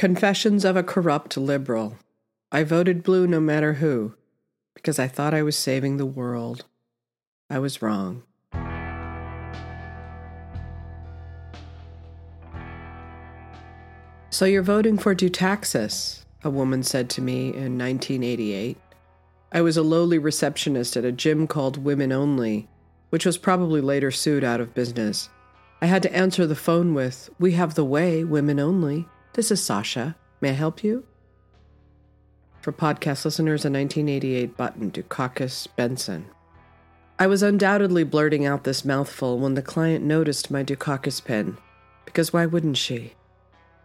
Confessions of a Corrupt Liberal. I voted blue no matter who, because I thought I was saving the world. I was wrong. So you're voting for Dutaxis, a woman said to me in 1988. I was a lowly receptionist at a gym called Women Only, which was probably later sued out of business. I had to answer the phone with, We have the way, women only. This is Sasha. May I help you? For podcast listeners, a 1988 button, Dukakis Bentsen. I was undoubtedly blurting out this mouthful when the client noticed my Dukakis pen, because why wouldn't she?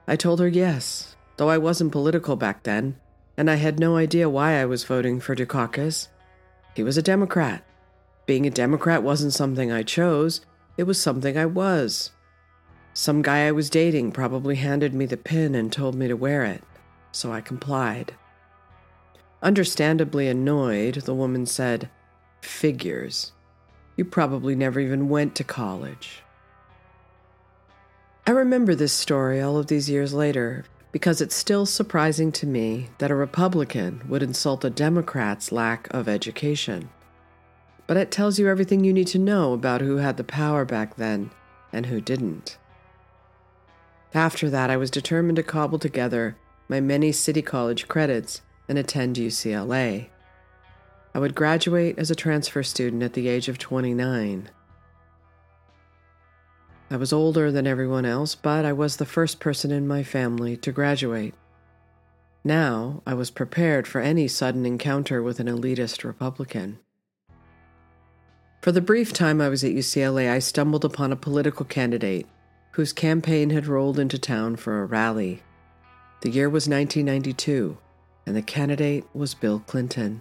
I told her yes, though I wasn't political back then, and I had no idea why I was voting for Dukakis. He was a Democrat. Being a Democrat wasn't something I chose, it was something I was. Some guy I was dating probably handed me the pin and told me to wear it, so I complied. Understandably annoyed, the woman said, Figures. You probably never even went to college. I remember this story all of these years later because it's still surprising to me that a Republican would insult a Democrat's lack of education. But it tells you everything you need to know about who had the power back then and who didn't. After that, I was determined to cobble together my many City College credits and attend UCLA. I would graduate as a transfer student at the age of 29. I was older than everyone else, but I was the first person in my family to graduate. Now I was prepared for any sudden encounter with an elitist Republican. For the brief time I was at UCLA, I stumbled upon a political candidate whose campaign had rolled into town for a rally. The year was 1992, and the candidate was Bill Clinton.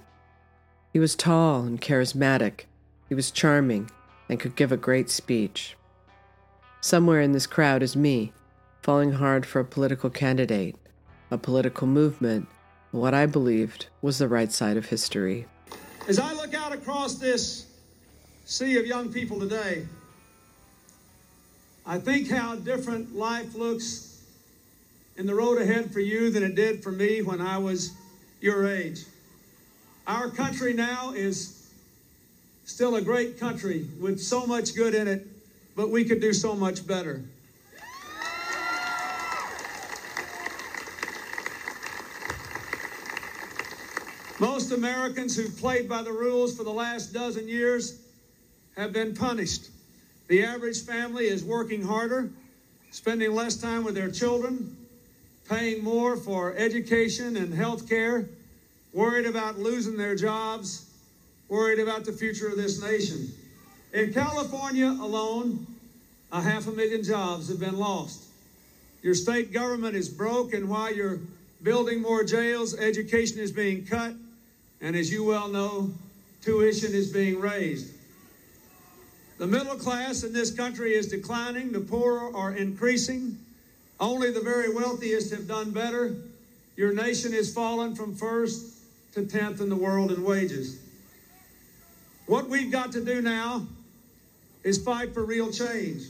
He was tall and charismatic, he was charming, and could give a great speech. Somewhere in this crowd is me, falling hard for a political candidate, a political movement, what I believed was the right side of history. As I look out across this sea of young people today, I think how different life looks in the road ahead for you than it did for me when I was your age. Our country now is still a great country with so much good in it, but we could do so much better. Most Americans who've played by the rules for the last dozen years have been punished. The average family is working harder, spending less time with their children, paying more for education and health care, worried about losing their jobs, worried about the future of this nation. In California alone, a half a million jobs have been lost. Your state government is broke, and while you're building more jails, education is being cut, and as you well know, tuition is being raised. The middle class in this country is declining, the poor are increasing. Only the very wealthiest have done better. Your nation has fallen from first to 10th in the world in wages. What we've got to do now is fight for real change.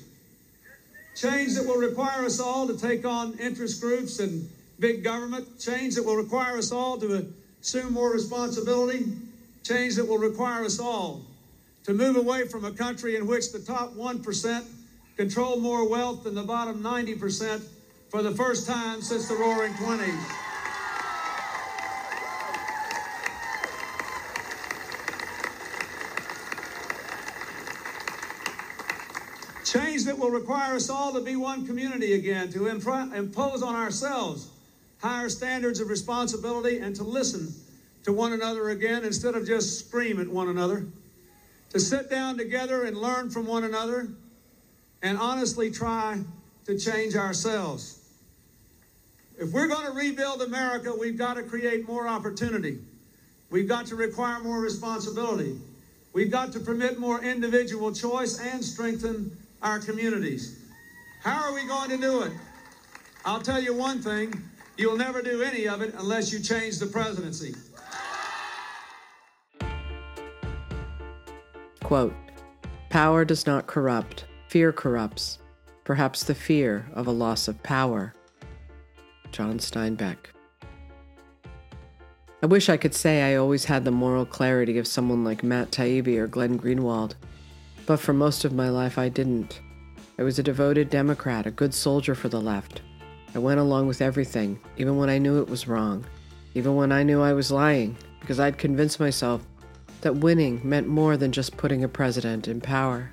Change that will require us all to take on interest groups and big government. Change that will require us all to assume more responsibility. Change that will require us all to move away from a country in which the top 1% control more wealth than the bottom 90% for the first time since the roaring 20s. Change that will require us all to be one community again, to impose on ourselves higher standards of responsibility and to listen to one another again instead of just scream at one another to sit down together and learn from one another and honestly try to change ourselves. If we're going to rebuild America, we've got to create more opportunity. We've got to require more responsibility. We've got to permit more individual choice and strengthen our communities. How are we going to do it? I'll tell you one thing you'll never do any of it unless you change the presidency. Quote, Power does not corrupt, fear corrupts, perhaps the fear of a loss of power. John Steinbeck. I wish I could say I always had the moral clarity of someone like Matt Taibbi or Glenn Greenwald, but for most of my life I didn't. I was a devoted Democrat, a good soldier for the left. I went along with everything, even when I knew it was wrong, even when I knew I was lying, because I'd convinced myself that winning meant more than just putting a president in power.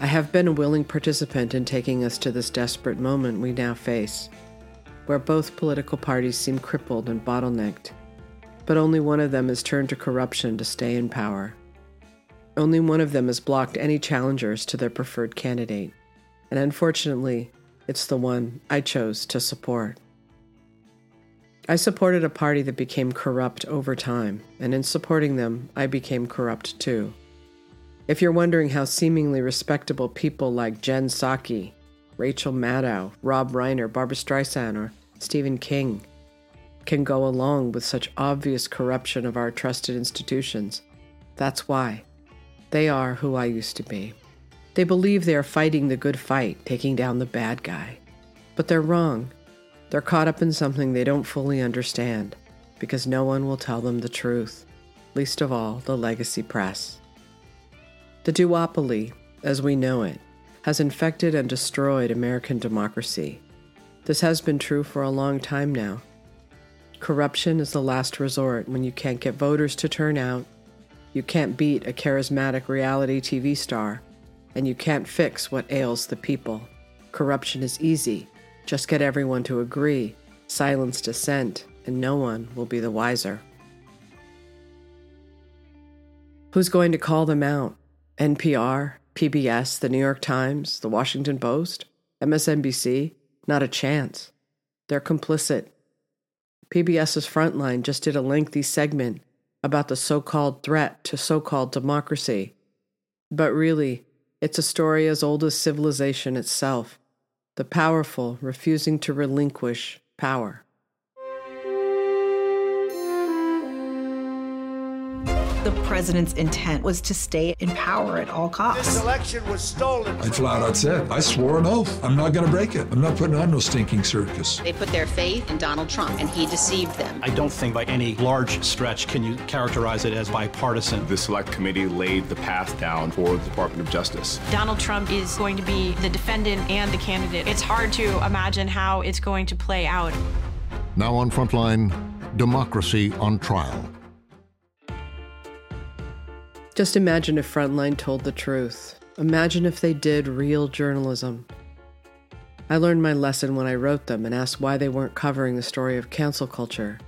I have been a willing participant in taking us to this desperate moment we now face, where both political parties seem crippled and bottlenecked, but only one of them has turned to corruption to stay in power. Only one of them has blocked any challengers to their preferred candidate, and unfortunately, it's the one I chose to support. I supported a party that became corrupt over time, and in supporting them, I became corrupt too. If you're wondering how seemingly respectable people like Jen Psaki, Rachel Maddow, Rob Reiner, Barbra Streisand, or Stephen King can go along with such obvious corruption of our trusted institutions, that's why. They are who I used to be. They believe they are fighting the good fight, taking down the bad guy. But they're wrong. They're caught up in something they don't fully understand because no one will tell them the truth, least of all the legacy press. The duopoly, as we know it, has infected and destroyed American democracy. This has been true for a long time now. Corruption is the last resort when you can't get voters to turn out, you can't beat a charismatic reality TV star, and you can't fix what ails the people. Corruption is easy. Just get everyone to agree, silence dissent, and no one will be the wiser. Who's going to call them out? NPR, PBS, the New York Times, the Washington Post, MSNBC, not a chance. They're complicit. PBS's Frontline just did a lengthy segment about the so called threat to so called democracy. But really, it's a story as old as civilization itself the powerful refusing to relinquish power. The president's intent was to stay in power at all costs. This election was stolen. I flat out said, I swore an oath. I'm not going to break it. I'm not putting on no stinking circus. They put their faith in Donald Trump, and he deceived them. I don't think by any large stretch can you characterize it as bipartisan. The Select Committee laid the path down for the Department of Justice. Donald Trump is going to be the defendant and the candidate. It's hard to imagine how it's going to play out. Now on Frontline, democracy on trial. Just imagine if Frontline told the truth. Imagine if they did real journalism. I learned my lesson when I wrote them and asked why they weren't covering the story of cancel culture.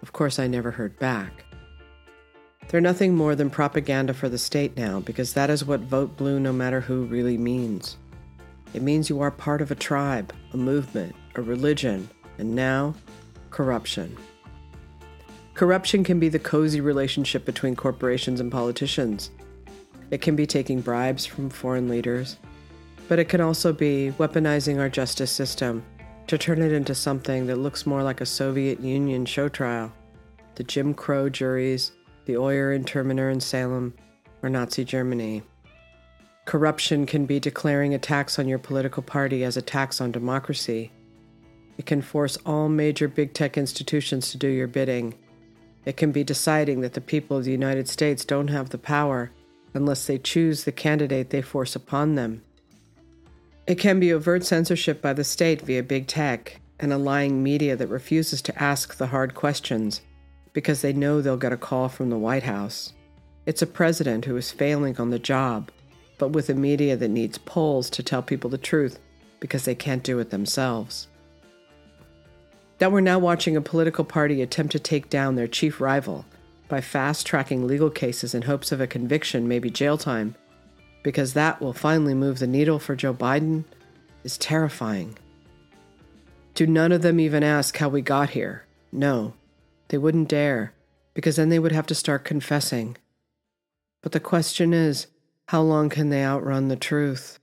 Of course, I never heard back. They're nothing more than propaganda for the state now because that is what vote blue no matter who really means. It means you are part of a tribe, a movement, a religion, and now, corruption. Corruption can be the cozy relationship between corporations and politicians. It can be taking bribes from foreign leaders, but it can also be weaponizing our justice system to turn it into something that looks more like a Soviet Union show trial. The Jim Crow juries, the Oyer and Terminer in Salem, or Nazi Germany. Corruption can be declaring a tax on your political party as a tax on democracy. It can force all major big tech institutions to do your bidding it can be deciding that the people of the United States don't have the power unless they choose the candidate they force upon them. It can be overt censorship by the state via big tech and a lying media that refuses to ask the hard questions because they know they'll get a call from the White House. It's a president who is failing on the job, but with a media that needs polls to tell people the truth because they can't do it themselves that we're now watching a political party attempt to take down their chief rival by fast tracking legal cases in hopes of a conviction, maybe jail time, because that will finally move the needle for Joe Biden, is terrifying. Do none of them even ask how we got here? No, they wouldn't dare, because then they would have to start confessing. But the question is how long can they outrun the truth?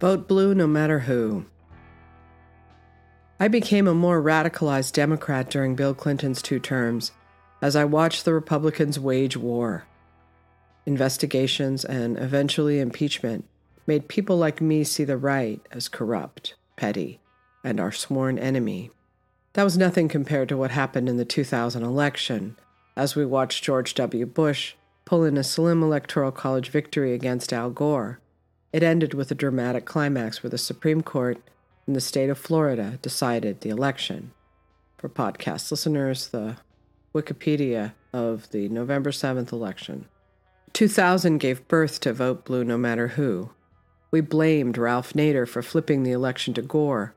Vote blue no matter who. I became a more radicalized Democrat during Bill Clinton's two terms as I watched the Republicans wage war. Investigations and eventually impeachment made people like me see the right as corrupt. petty, and our sworn enemy. That was nothing compared to what happened in the 2000 election, as we watched George W. Bush pull in a slim electoral college victory against Al Gore. It ended with a dramatic climax where the Supreme Court in the state of Florida decided the election. For podcast listeners, the Wikipedia of the November 7th election. 2000 gave birth to Vote Blue No Matter Who. We blamed Ralph Nader for flipping the election to Gore,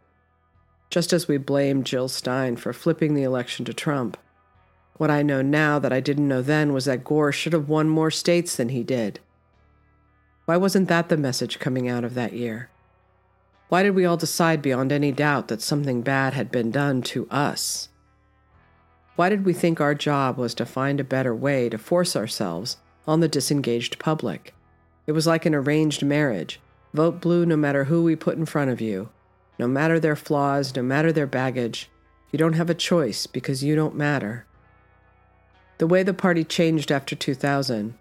just as we blamed Jill Stein for flipping the election to Trump. What I know now that I didn't know then was that Gore should have won more states than he did. Why wasn't that the message coming out of that year? Why did we all decide beyond any doubt that something bad had been done to us? Why did we think our job was to find a better way to force ourselves on the disengaged public? It was like an arranged marriage. Vote blue no matter who we put in front of you, no matter their flaws, no matter their baggage. You don't have a choice because you don't matter. The way the party changed after 2000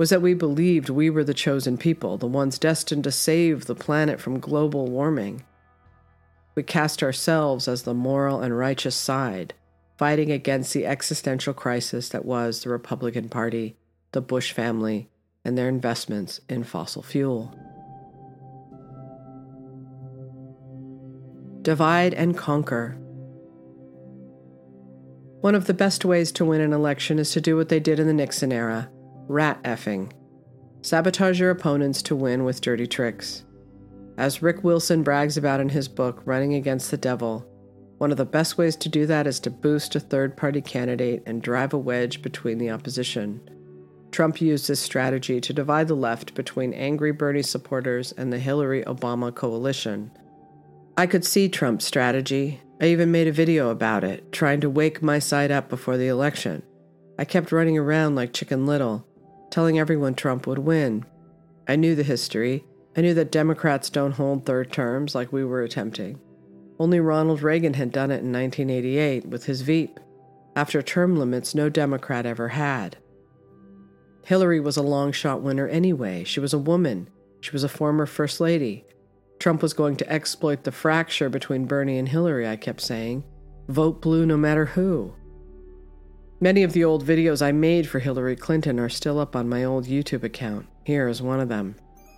was that we believed we were the chosen people, the ones destined to save the planet from global warming. We cast ourselves as the moral and righteous side, fighting against the existential crisis that was the Republican Party, the Bush family, and their investments in fossil fuel. Divide and conquer. One of the best ways to win an election is to do what they did in the Nixon era rat effing. Sabotage your opponents to win with dirty tricks. As Rick Wilson brags about in his book, Running Against the Devil, one of the best ways to do that is to boost a third party candidate and drive a wedge between the opposition. Trump used this strategy to divide the left between angry Bernie supporters and the Hillary Obama coalition. I could see Trump's strategy. I even made a video about it, trying to wake my side up before the election. I kept running around like Chicken Little, telling everyone Trump would win. I knew the history. I knew that Democrats don't hold third terms like we were attempting. Only Ronald Reagan had done it in 1988 with his Veep, after term limits no Democrat ever had. Hillary was a long shot winner anyway. She was a woman, she was a former First Lady. Trump was going to exploit the fracture between Bernie and Hillary, I kept saying. Vote blue no matter who. Many of the old videos I made for Hillary Clinton are still up on my old YouTube account. Here is one of them.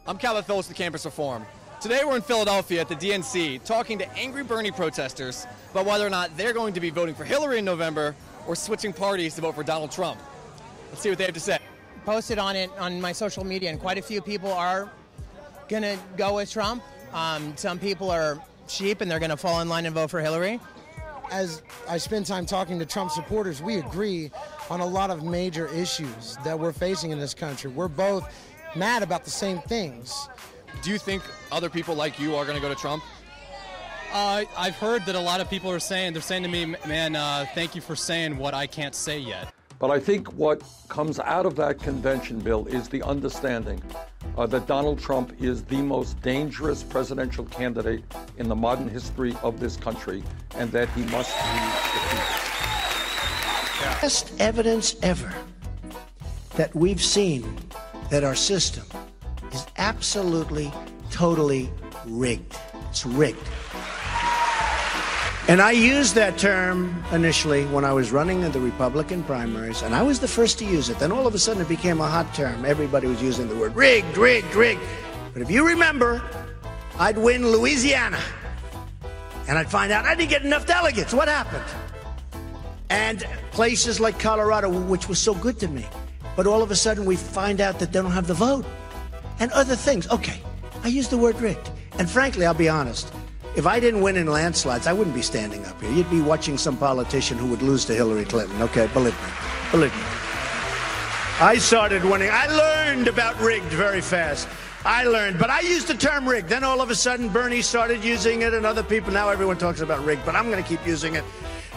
I'm Calvin Phillips with Campus Reform. Today we're in Philadelphia at the DNC talking to angry Bernie protesters about whether or not they're going to be voting for Hillary in November or switching parties to vote for Donald Trump. Let's see what they have to say. Posted on it on my social media, and quite a few people are going to go with Trump. Um, some people are sheep and they're going to fall in line and vote for Hillary. As I spend time talking to Trump supporters, we agree on a lot of major issues that we're facing in this country. We're both mad about the same things. Do you think other people like you are going to go to Trump? Uh, I've heard that a lot of people are saying, they're saying to me, man, uh, thank you for saying what I can't say yet. But I think what comes out of that convention bill is the understanding uh, that Donald Trump is the most dangerous presidential candidate in the modern history of this country and that he must be defeated. Best evidence ever that we've seen that our system is absolutely, totally rigged. It's rigged. And I used that term initially when I was running in the Republican primaries, and I was the first to use it. Then all of a sudden it became a hot term. Everybody was using the word rigged, rigged, rigged. But if you remember, I'd win Louisiana, and I'd find out I didn't get enough delegates. What happened? And places like Colorado, which was so good to me. But all of a sudden we find out that they don't have the vote. And other things. Okay, I used the word rigged. And frankly, I'll be honest. If I didn't win in landslides, I wouldn't be standing up here. You'd be watching some politician who would lose to Hillary Clinton. Okay, believe me. Believe me. I started winning. I learned about rigged very fast. I learned, but I used the term rigged. Then all of a sudden, Bernie started using it, and other people. Now everyone talks about rigged, but I'm going to keep using it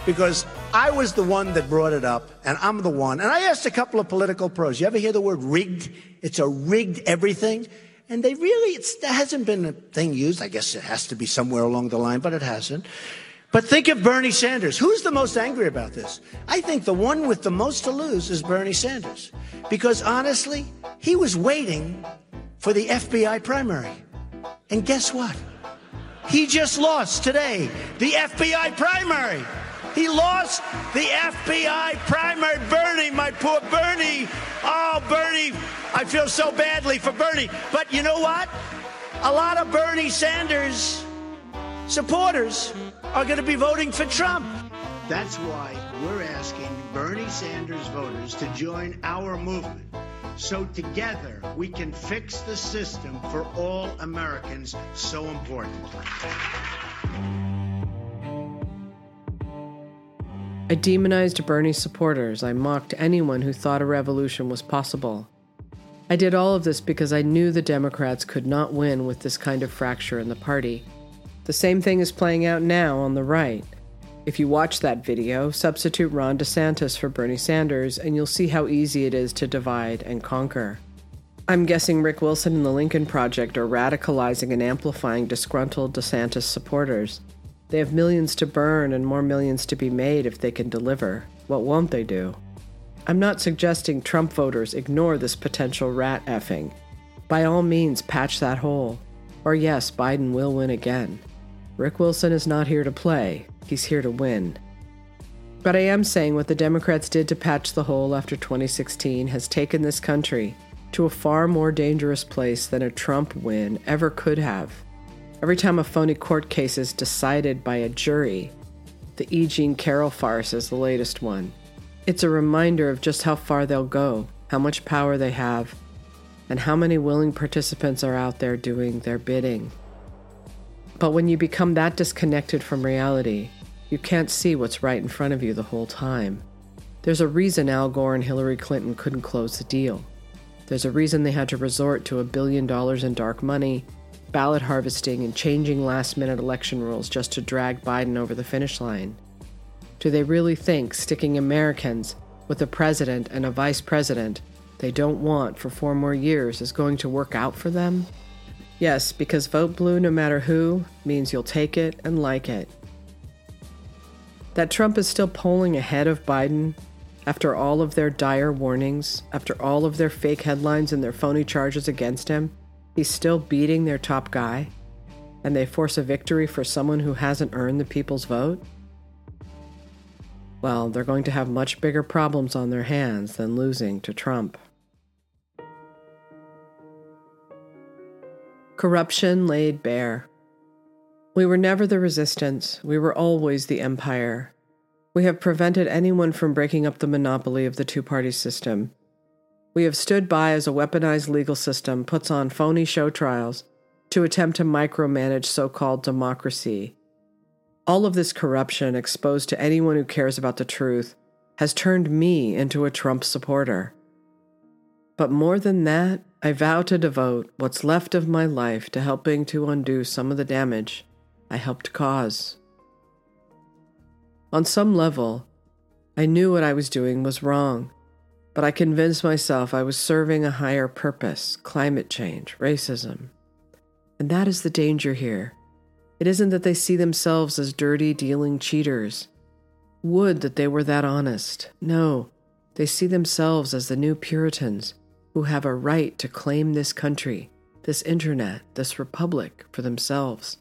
because I was the one that brought it up, and I'm the one. And I asked a couple of political pros, you ever hear the word rigged? It's a rigged everything. And they really, it's, hasn't been a thing used. I guess it has to be somewhere along the line, but it hasn't. But think of Bernie Sanders. Who's the most angry about this? I think the one with the most to lose is Bernie Sanders. Because honestly, he was waiting for the FBI primary. And guess what? He just lost today the FBI primary. He lost the FBI primary. Bernie, my poor Bernie. Oh, Bernie, I feel so badly for Bernie. But you know what? A lot of Bernie Sanders supporters are going to be voting for Trump. That's why we're asking Bernie Sanders voters to join our movement. So together we can fix the system for all Americans so important. I demonized Bernie's supporters. I mocked anyone who thought a revolution was possible. I did all of this because I knew the Democrats could not win with this kind of fracture in the party. The same thing is playing out now on the right. If you watch that video, substitute Ron DeSantis for Bernie Sanders, and you'll see how easy it is to divide and conquer. I'm guessing Rick Wilson and the Lincoln Project are radicalizing and amplifying disgruntled DeSantis supporters. They have millions to burn and more millions to be made if they can deliver. What won't they do? I'm not suggesting Trump voters ignore this potential rat effing. By all means, patch that hole. Or yes, Biden will win again. Rick Wilson is not here to play, he's here to win. But I am saying what the Democrats did to patch the hole after 2016 has taken this country to a far more dangerous place than a Trump win ever could have. Every time a phony court case is decided by a jury, the E. Jean Carroll farce is the latest one. It's a reminder of just how far they'll go, how much power they have, and how many willing participants are out there doing their bidding. But when you become that disconnected from reality, you can't see what's right in front of you the whole time. There's a reason Al Gore and Hillary Clinton couldn't close the deal. There's a reason they had to resort to a billion dollars in dark money, ballot harvesting, and changing last minute election rules just to drag Biden over the finish line. Do they really think sticking Americans with a president and a vice president they don't want for four more years is going to work out for them? Yes, because vote blue no matter who means you'll take it and like it. That Trump is still polling ahead of Biden after all of their dire warnings, after all of their fake headlines and their phony charges against him, he's still beating their top guy, and they force a victory for someone who hasn't earned the people's vote? Well, they're going to have much bigger problems on their hands than losing to Trump. Corruption laid bare. We were never the resistance, we were always the empire. We have prevented anyone from breaking up the monopoly of the two party system. We have stood by as a weaponized legal system puts on phony show trials to attempt to micromanage so called democracy. All of this corruption exposed to anyone who cares about the truth has turned me into a Trump supporter. But more than that, I vow to devote what's left of my life to helping to undo some of the damage I helped cause. On some level, I knew what I was doing was wrong, but I convinced myself I was serving a higher purpose climate change, racism. And that is the danger here. It isn't that they see themselves as dirty, dealing cheaters. Would that they were that honest. No, they see themselves as the new Puritans who have a right to claim this country, this internet, this republic for themselves.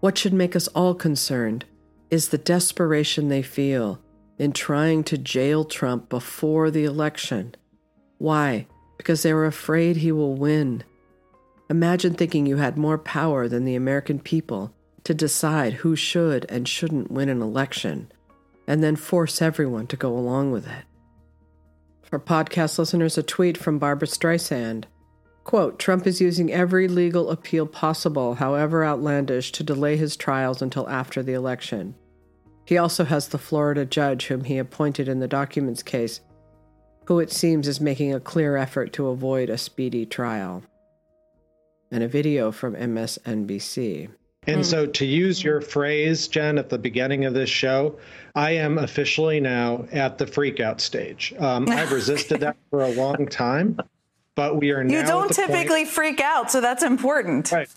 What should make us all concerned is the desperation they feel in trying to jail Trump before the election. Why? Because they are afraid he will win. Imagine thinking you had more power than the American people to decide who should and shouldn't win an election, and then force everyone to go along with it. For podcast listeners, a tweet from Barbra Streisand. Quote, Trump is using every legal appeal possible, however outlandish, to delay his trials until after the election. He also has the Florida judge whom he appointed in the documents case, who it seems is making a clear effort to avoid a speedy trial. And a video from MSNBC. And so, to use your phrase, Jen, at the beginning of this show, I am officially now at the freakout stage. Um, I've resisted that for a long time, but we are now. You don't typically point... freak out, so that's important. Right.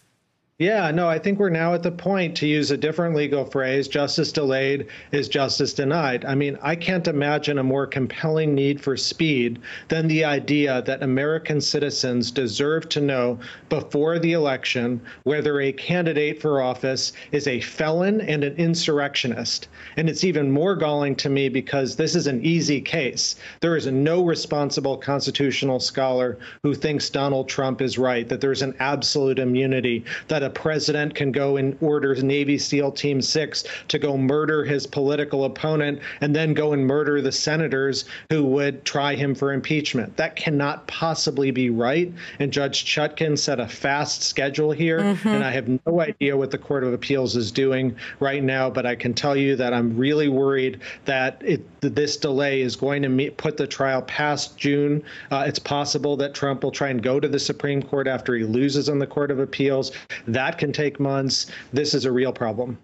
Yeah, no, I think we're now at the point to use a different legal phrase justice delayed is justice denied. I mean, I can't imagine a more compelling need for speed than the idea that American citizens deserve to know before the election whether a candidate for office is a felon and an insurrectionist. And it's even more galling to me because this is an easy case. There is no responsible constitutional scholar who thinks Donald Trump is right, that there's an absolute immunity, that a president can go and order Navy SEAL Team 6 to go murder his political opponent and then go and murder the senators who would try him for impeachment. That cannot possibly be right. And Judge Chutkan set a fast schedule here. Mm-hmm. And I have no idea what the Court of Appeals is doing right now, but I can tell you that I'm really worried that it, this delay is going to meet, put the trial past June. Uh, it's possible that Trump will try and go to the Supreme Court after he loses on the Court of Appeals. That can take months. This is a real problem.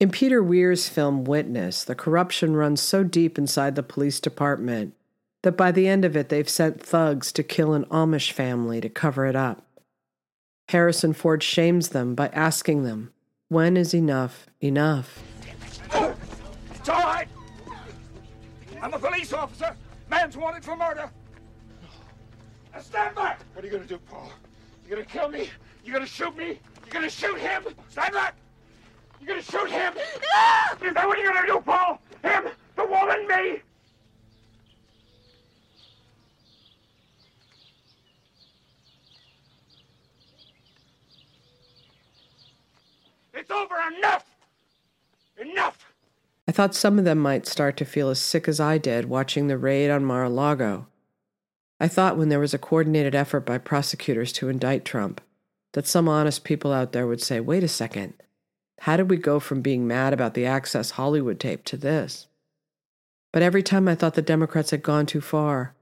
In Peter Weir's film Witness, the corruption runs so deep inside the police department that by the end of it, they've sent thugs to kill an Amish family to cover it up. Harrison Ford shames them by asking them, When is enough enough? It's all right. I'm a police officer. Man's wanted for murder. Now stand back. What are you gonna do, Paul? You gonna kill me? You're gonna shoot me? You gonna shoot him? Stand back! You gonna shoot him? No! Is that what you're gonna do, Paul? Him? The woman? Me? It's over. Enough! Enough! I thought some of them might start to feel as sick as I did watching the raid on Mar a Lago. I thought when there was a coordinated effort by prosecutors to indict Trump, that some honest people out there would say, wait a second, how did we go from being mad about the Access Hollywood tape to this? But every time I thought the Democrats had gone too far,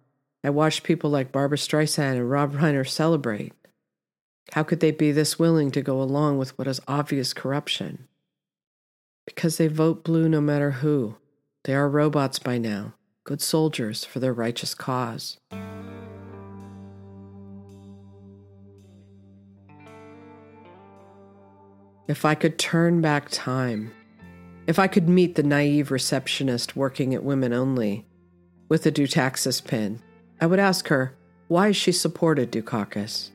I watched people like Barbra Streisand and Rob Reiner celebrate. How could they be this willing to go along with what is obvious corruption? Because they vote blue no matter who. They are robots by now, good soldiers for their righteous cause. If I could turn back time, if I could meet the naive receptionist working at Women Only with a Dutaxis pin, I would ask her why she supported Dukakis.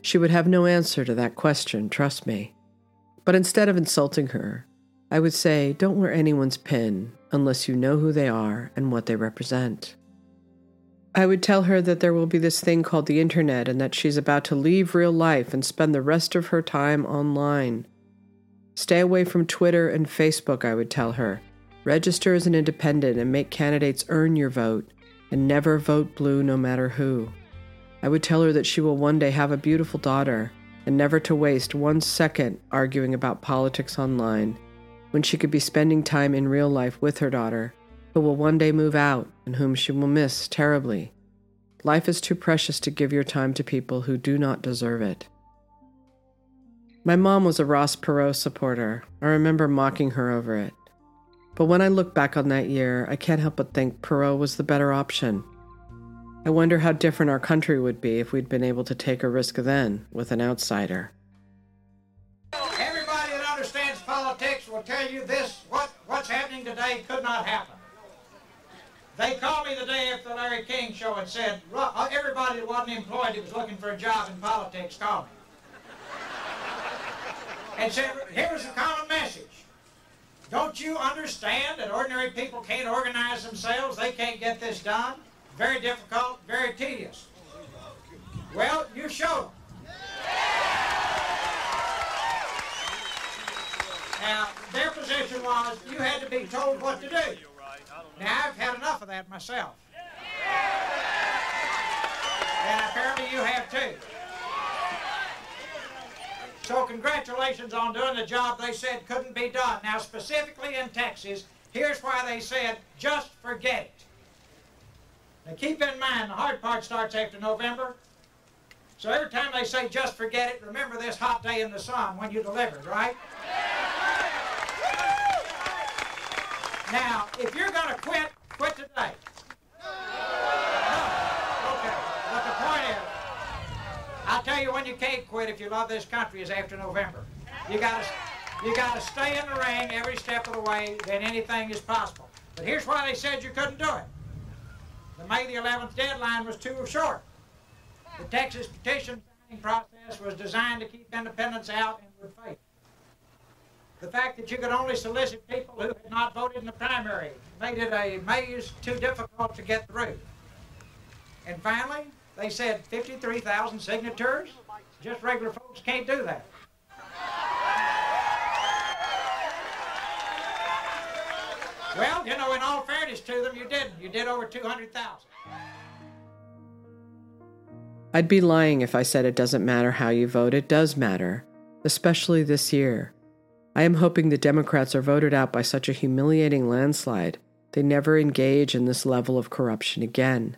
She would have no answer to that question, trust me. But instead of insulting her, I would say, don't wear anyone's pin unless you know who they are and what they represent. I would tell her that there will be this thing called the internet and that she's about to leave real life and spend the rest of her time online Stay away from Twitter and Facebook, I would tell her. Register as an independent and make candidates earn your vote, and never vote blue no matter who. I would tell her that she will one day have a beautiful daughter, and never to waste one second arguing about politics online, when she could be spending time in real life with her daughter, who will one day move out and whom she will miss terribly. Life is too precious to give your time to people who do not deserve it. My mom was a Ross Perot supporter. I remember mocking her over it. But when I look back on that year, I can't help but think Perot was the better option. I wonder how different our country would be if we'd been able to take a risk then with an outsider. Everybody that understands politics will tell you this what, what's happening today could not happen. They called me the day after the Larry King show and said, uh, everybody that wasn't employed that was looking for a job in politics called me and said, here's a common message. Don't you understand that ordinary people can't organize themselves? They can't get this done? Very difficult, very tedious. Well, you showed Now, their position was you had to be told what to do. Now, I've had enough of that myself. And apparently you have too. So congratulations on doing the job they said couldn't be done. Now, specifically in Texas, here's why they said, just forget it. Now, keep in mind, the hard part starts after November. So every time they say, just forget it, remember this hot day in the sun when you delivered, right? Now, if you're going to quit, quit today. I'll tell you when you can't quit if you love this country is after November. you gotta you gotta stay in the ring every step of the way, then anything is possible. But here's why they said you couldn't do it. The May the 11th deadline was too short. The Texas petition signing process was designed to keep independents out in good faith. The fact that you could only solicit people who had not voted in the primary made it a maze too difficult to get through. And finally, they said 53,000 signatures? Just regular folks can't do that. Well, you know, in all fairness to them, you didn't. You did over 200,000. I'd be lying if I said it doesn't matter how you vote. It does matter, especially this year. I am hoping the Democrats are voted out by such a humiliating landslide they never engage in this level of corruption again.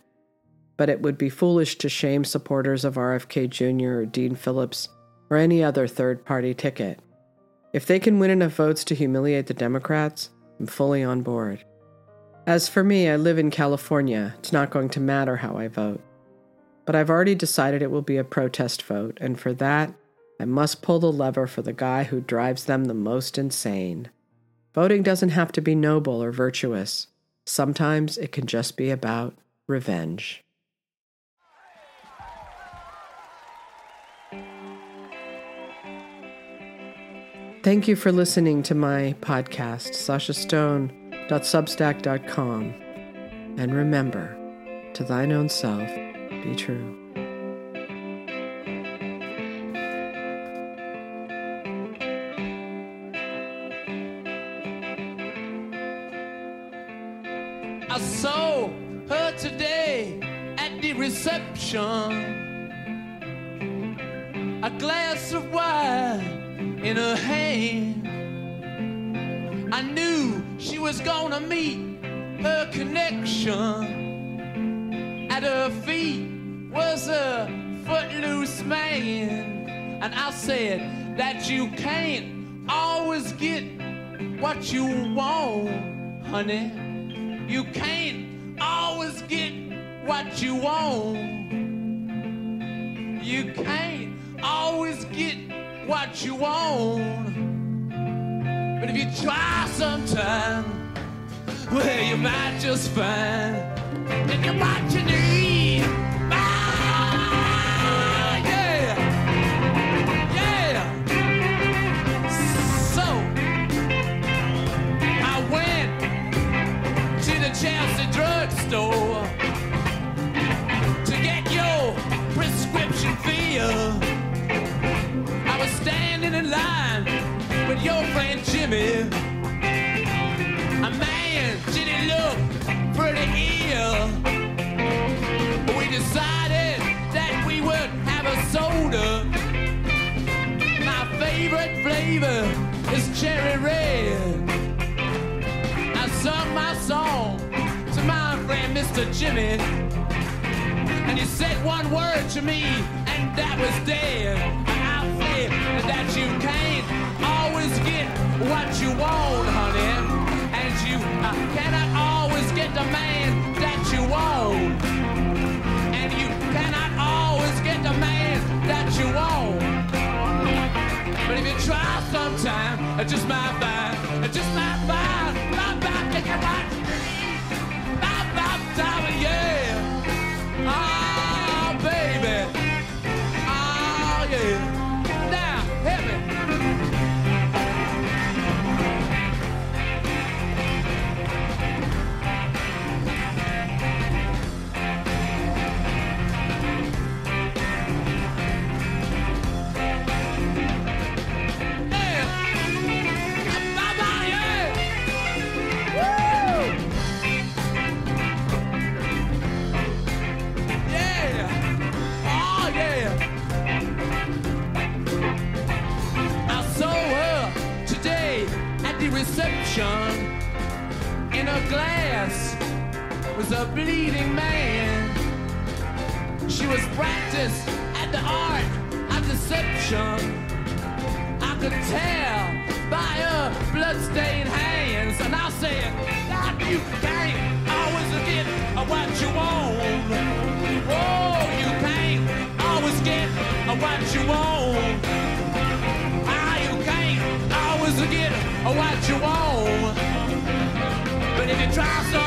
But it would be foolish to shame supporters of RFK Jr. or Dean Phillips or any other third party ticket. If they can win enough votes to humiliate the Democrats, I'm fully on board. As for me, I live in California. It's not going to matter how I vote. But I've already decided it will be a protest vote, and for that, I must pull the lever for the guy who drives them the most insane. Voting doesn't have to be noble or virtuous. Sometimes it can just be about revenge. Thank you for listening to my podcast, sashastone.substack.com. And remember, to thine own self, be true. I saw her today at the reception. A glass of wine in her hand. I knew she was gonna meet her connection. At her feet was a footloose man. And I said that you can't always get what you want, honey. You can't always get what you want. You can't always get what you want. But if you try sometime, well, you might just find that you're what you need. Ah, yeah. Yeah. So, I went to the Chelsea drugstore to get your prescription filled. In line with your friend Jimmy. A man, did he look pretty ill? We decided that we would have a soda. My favorite flavor is cherry red. I sung my song to my friend Mr. Jimmy. And he said one word to me, and that was dead. And that you can't always get what you want, honey. And you uh, cannot always get the man that you want. And you cannot always get the man that you want. But if you try sometime, it just might find, it just might find, what you want. Ah, you can't always get what you want. But if you try so